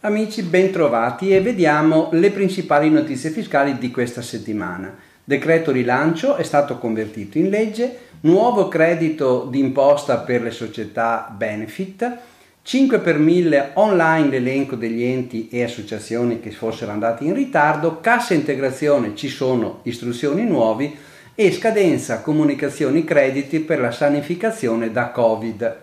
Amici, bentrovati e vediamo le principali notizie fiscali di questa settimana. Decreto rilancio è stato convertito in legge, nuovo credito d'imposta per le società benefit, 5 per 1000 online l'elenco degli enti e associazioni che fossero andati in ritardo, cassa integrazione ci sono istruzioni nuovi e scadenza comunicazioni crediti per la sanificazione da Covid.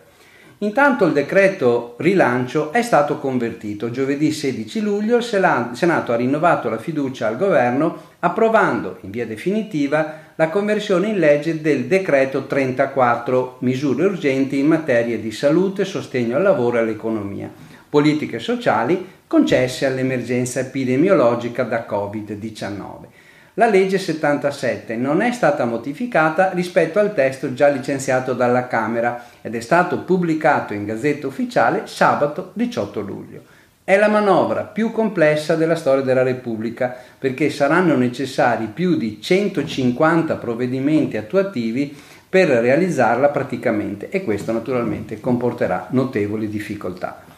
Intanto il decreto rilancio è stato convertito. Giovedì 16 luglio il Senato ha rinnovato la fiducia al governo approvando in via definitiva la conversione in legge del decreto 34 misure urgenti in materia di salute, sostegno al lavoro e all'economia, politiche sociali concesse all'emergenza epidemiologica da Covid-19. La legge 77 non è stata modificata rispetto al testo già licenziato dalla Camera ed è stato pubblicato in Gazzetta Ufficiale sabato 18 luglio. È la manovra più complessa della storia della Repubblica perché saranno necessari più di 150 provvedimenti attuativi per realizzarla praticamente e questo naturalmente comporterà notevoli difficoltà.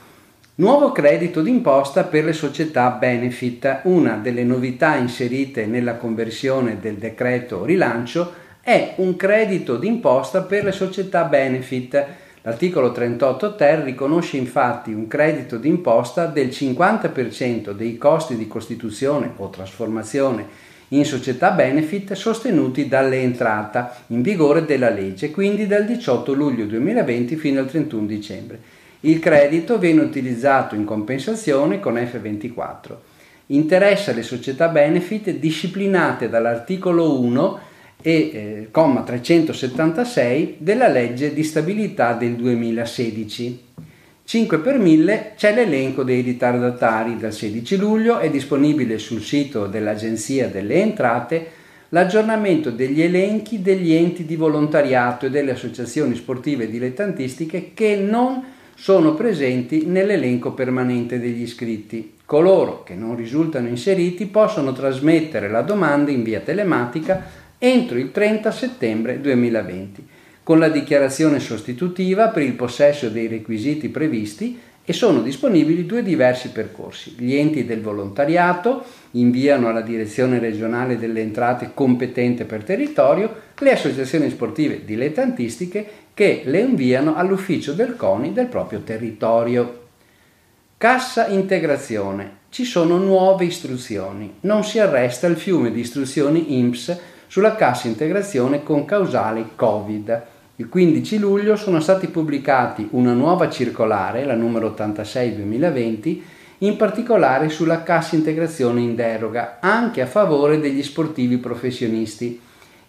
Nuovo credito d'imposta per le società benefit. Una delle novità inserite nella conversione del decreto rilancio è un credito d'imposta per le società benefit. L'articolo 38 ter riconosce infatti un credito d'imposta del 50% dei costi di costituzione o trasformazione in società benefit sostenuti dall'entrata in vigore della legge, quindi dal 18 luglio 2020 fino al 31 dicembre. Il credito viene utilizzato in compensazione con F24. Interessa le società benefit disciplinate dall'articolo 1 e eh, comma 376 della legge di stabilità del 2016. 5 per 1000 c'è l'elenco dei ritardatari. Dal 16 luglio è disponibile sul sito dell'Agenzia delle Entrate l'aggiornamento degli elenchi degli enti di volontariato e delle associazioni sportive dilettantistiche che non sono presenti nell'elenco permanente degli iscritti. Coloro che non risultano inseriti possono trasmettere la domanda in via telematica entro il 30 settembre 2020 con la dichiarazione sostitutiva per il possesso dei requisiti previsti e sono disponibili due diversi percorsi. Gli enti del volontariato inviano alla direzione regionale delle entrate competente per territorio le associazioni sportive dilettantistiche che le inviano all'ufficio del CONI del proprio territorio. Cassa integrazione. Ci sono nuove istruzioni. Non si arresta il fiume di istruzioni INPS sulla cassa integrazione con causali Covid. Il 15 luglio sono stati pubblicati una nuova circolare, la numero 86-2020, in particolare sulla cassa integrazione in deroga, anche a favore degli sportivi professionisti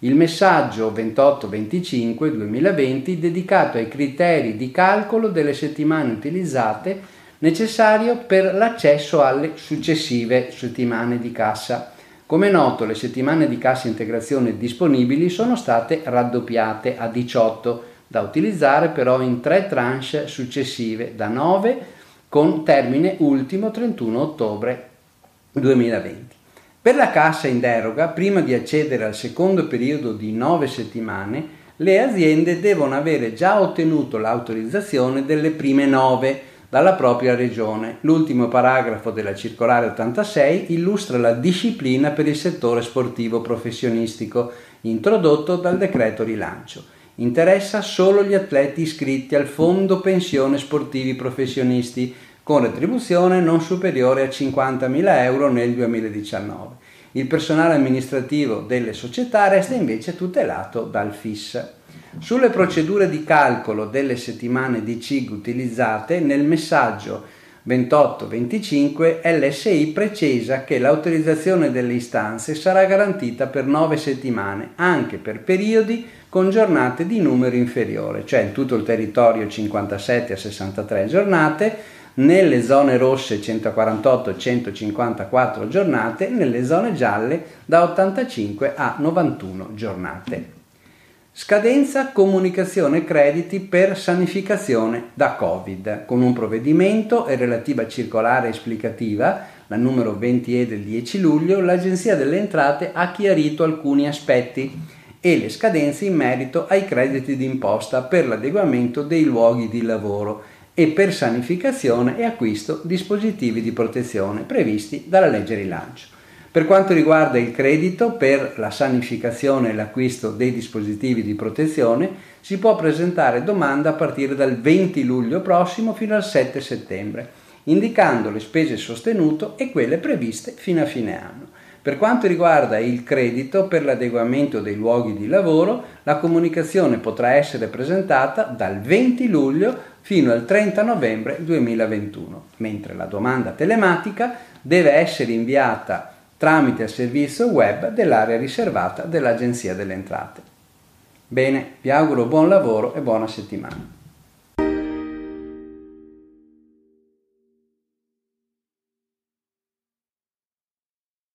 il messaggio 28-25-2020 dedicato ai criteri di calcolo delle settimane utilizzate necessario per l'accesso alle successive settimane di cassa. Come noto, le settimane di cassa integrazione disponibili sono state raddoppiate a 18, da utilizzare però in tre tranche successive, da 9 con termine ultimo 31 ottobre 2020. Per la cassa in deroga, prima di accedere al secondo periodo di 9 settimane, le aziende devono avere già ottenuto l'autorizzazione delle prime 9 dalla propria regione. L'ultimo paragrafo della circolare 86 illustra la disciplina per il settore sportivo professionistico introdotto dal decreto rilancio. Interessa solo gli atleti iscritti al Fondo Pensione Sportivi Professionisti con retribuzione non superiore a 50.000 euro nel 2019. Il personale amministrativo delle società resta invece tutelato dal FIS. Sulle procedure di calcolo delle settimane di CIG utilizzate, nel messaggio 28-25 LSI precisa che l'autorizzazione delle istanze sarà garantita per 9 settimane, anche per periodi con giornate di numero inferiore, cioè in tutto il territorio 57 a 63 giornate, nelle zone rosse 148-154 giornate, nelle zone gialle da 85 a 91 giornate. Scadenza comunicazione crediti per sanificazione da Covid. Con un provvedimento e relativa circolare esplicativa, la numero 20E del 10 luglio, l'Agenzia delle Entrate ha chiarito alcuni aspetti e le scadenze in merito ai crediti d'imposta per l'adeguamento dei luoghi di lavoro e per sanificazione e acquisto dispositivi di protezione previsti dalla legge rilancio. Per quanto riguarda il credito per la sanificazione e l'acquisto dei dispositivi di protezione, si può presentare domanda a partire dal 20 luglio prossimo fino al 7 settembre, indicando le spese sostenute e quelle previste fino a fine anno. Per quanto riguarda il credito per l'adeguamento dei luoghi di lavoro, la comunicazione potrà essere presentata dal 20 luglio fino al 30 novembre 2021, mentre la domanda telematica deve essere inviata tramite il servizio web dell'area riservata dell'Agenzia delle Entrate. Bene, vi auguro buon lavoro e buona settimana.